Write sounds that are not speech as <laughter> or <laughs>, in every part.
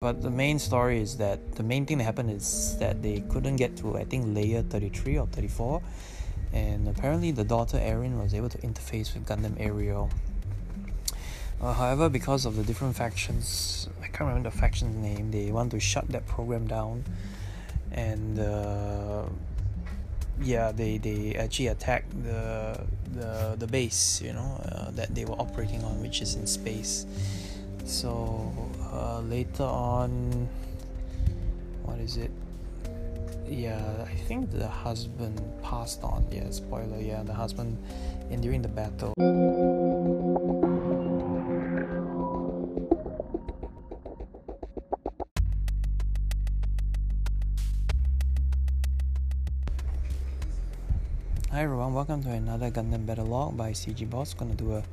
But the main story is that the main thing that happened is that they couldn't get to I think layer 33 or 34 and apparently the daughter Erin was able to interface with Gundam Aerial. Uh, however, because of the different factions, I can't remember the faction's name, they want to shut that program down. And uh, yeah, they, they actually attacked the, the, the base, you know, uh, that they were operating on, which is in space so uh, later on what is it? Yeah i think the husband passed on. Yeah spoiler yeah the husband in during the battle. Hi everyone, welcome to another Gundam Battle Log by CG Boss. Gonna do a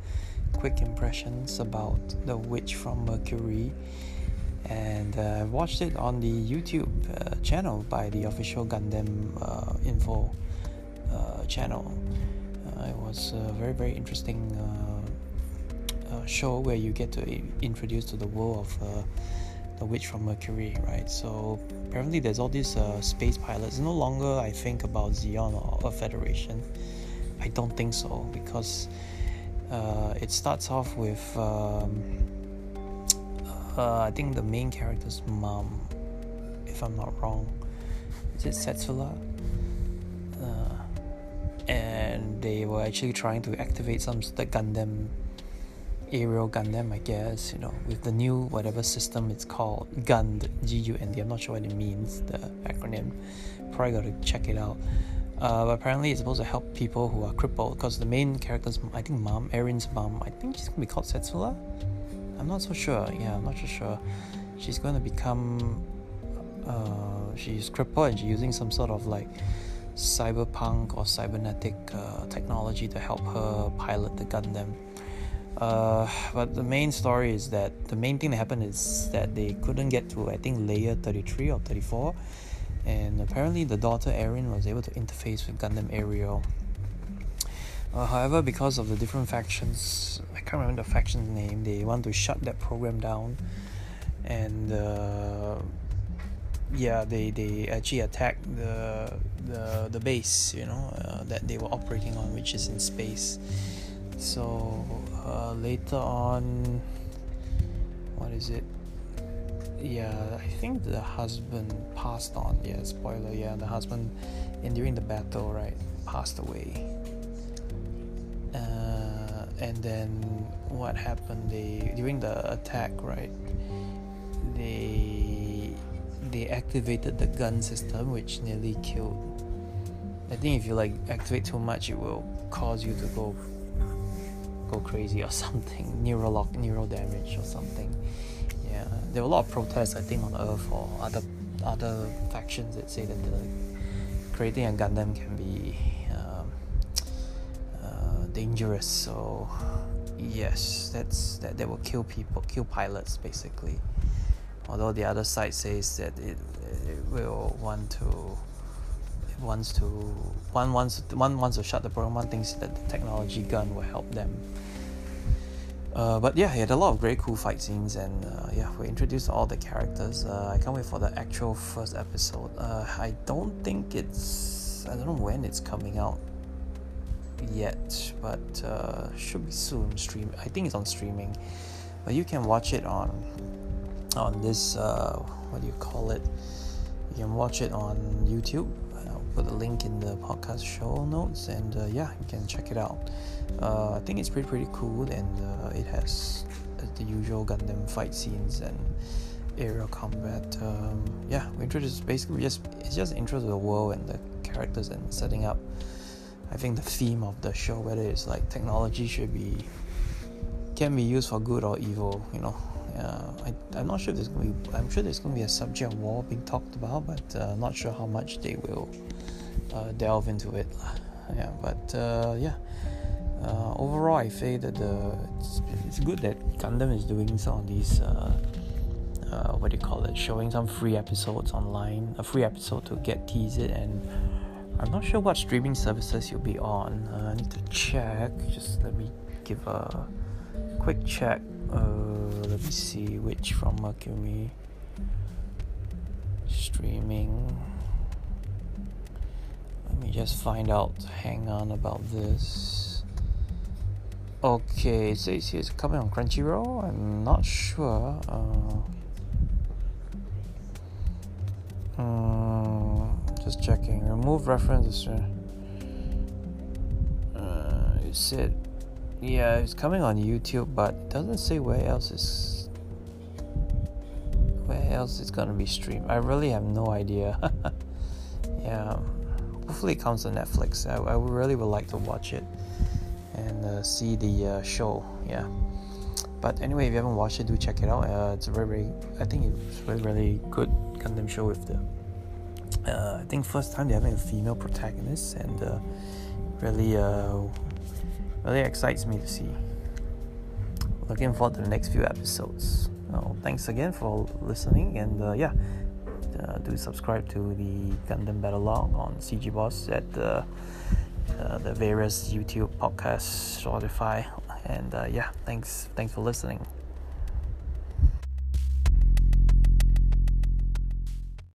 quick impressions about The Witch from Mercury. And uh, I watched it on the YouTube uh, channel by the official Gundam uh, info uh, channel. Uh, it was a very, very interesting show where you get to introduce to the world of the witch from Mercury, right? So apparently, there's all these uh, space pilots. No longer I think about Zeon or a Federation. I don't think so because uh, it starts off with um, uh, I think the main character's mom, if I'm not wrong. Is it Setsula? Uh, and they were actually trying to activate some the Gundam aerial Gundam, I guess, you know, with the new whatever system it's called, GUND, G U N D. I'm not sure what it means, the acronym. Probably got to check it out. Uh, but apparently, it's supposed to help people who are crippled because the main character's, I think, mom, Erin's mom, I think she's gonna be called Setsula. I'm not so sure. Yeah, I'm not so sure. She's to become. Uh, she's crippled and she's using some sort of like cyberpunk or cybernetic uh, technology to help her pilot the Gundam. Uh, but the main story is that the main thing that happened is that they couldn't get to I think layer 33 or 34 and apparently the daughter Erin was able to interface with Gundam Aerial. Uh, however, because of the different factions, I can't remember the faction's name, they want to shut that program down, and uh, yeah, they, they actually attacked the the the base, you know, uh, that they were operating on, which is in space. So uh, later on, what is it? Yeah, I think the husband passed on. Yeah, spoiler. Yeah, the husband, in during the battle, right, passed away. Uh, and then what happened? They during the attack, right? They they activated the GUND system, which nearly killed. I think if you like activate too much, it will cause you to go go crazy or <laughs> something, neural lock, neural damage or something there were a lot of protests, I think, on Earth or other other factions that say that the, creating a Gundam can be um, uh, dangerous. So yes, that's that that will kill people, kill pilots, basically. Although the other side says that it, it will want to wants to one wants one wants to shut the program. One thinks that the technology GUND will help them uh, but yeah, he had a lot of great cool fight scenes, and uh, yeah, we introduced all the characters. Uh, I can't wait for the actual first episode. Uh, I don't think it's, I don't know when it's coming out yet, but uh, should be soon. Stream, I think it's on streaming, but you can watch it on on this. Uh, what do you call it? You can watch it on YouTube put the link in the podcast show notes, and uh, yeah, you can check it out. Uh, I think it's pretty pretty cool, and uh, it has the usual Gundam fight scenes and aerial combat. Um, yeah, we introduce basically just it's just intro to the world and the characters and setting up. I think the theme of the show, whether it's like technology should be can be used for good or evil, you know. Uh, I, I'm not sure if there's going to be. I'm sure there's going to be a subject of war being talked about, but uh, not sure how much they will uh, delve into it. Yeah, but uh, yeah. Uh, overall, I say that it's, it's, good that Gundam is doing some of these. Uh, what do you call it? Showing some free episodes online, a free episode to get teased, and I'm not sure what streaming services you'll be on. I need to check. Just let me give a quick check. let me see Witch from Mercury. streaming. Let me just find out. Hang on about this. Okay, it says here it's coming on Crunchyroll. I'm not sure. Uh, um, just checking. Remove references. Uh, it said, yeah, it's coming on YouTube, but it doesn't say where else is where else it's gonna be streamed. I really have no idea. <laughs> yeah, hopefully it comes on Netflix. I, I really would like to watch it and uh, see the uh, show. Yeah. But anyway, if you haven't watched it, do check it out. Uh, it's a very, very, I think it's really, really good Gundam show with the. Uh, I think first time they're having a female protagonist, and uh, really, uh, really excites me to see. Looking forward to the next few episodes. Well, thanks again for listening, and uh, yeah, uh, do subscribe to the Gundam Battle Log on CG Boss at the uh, the various YouTube podcasts, Spotify, and uh, yeah, thanks thanks for listening.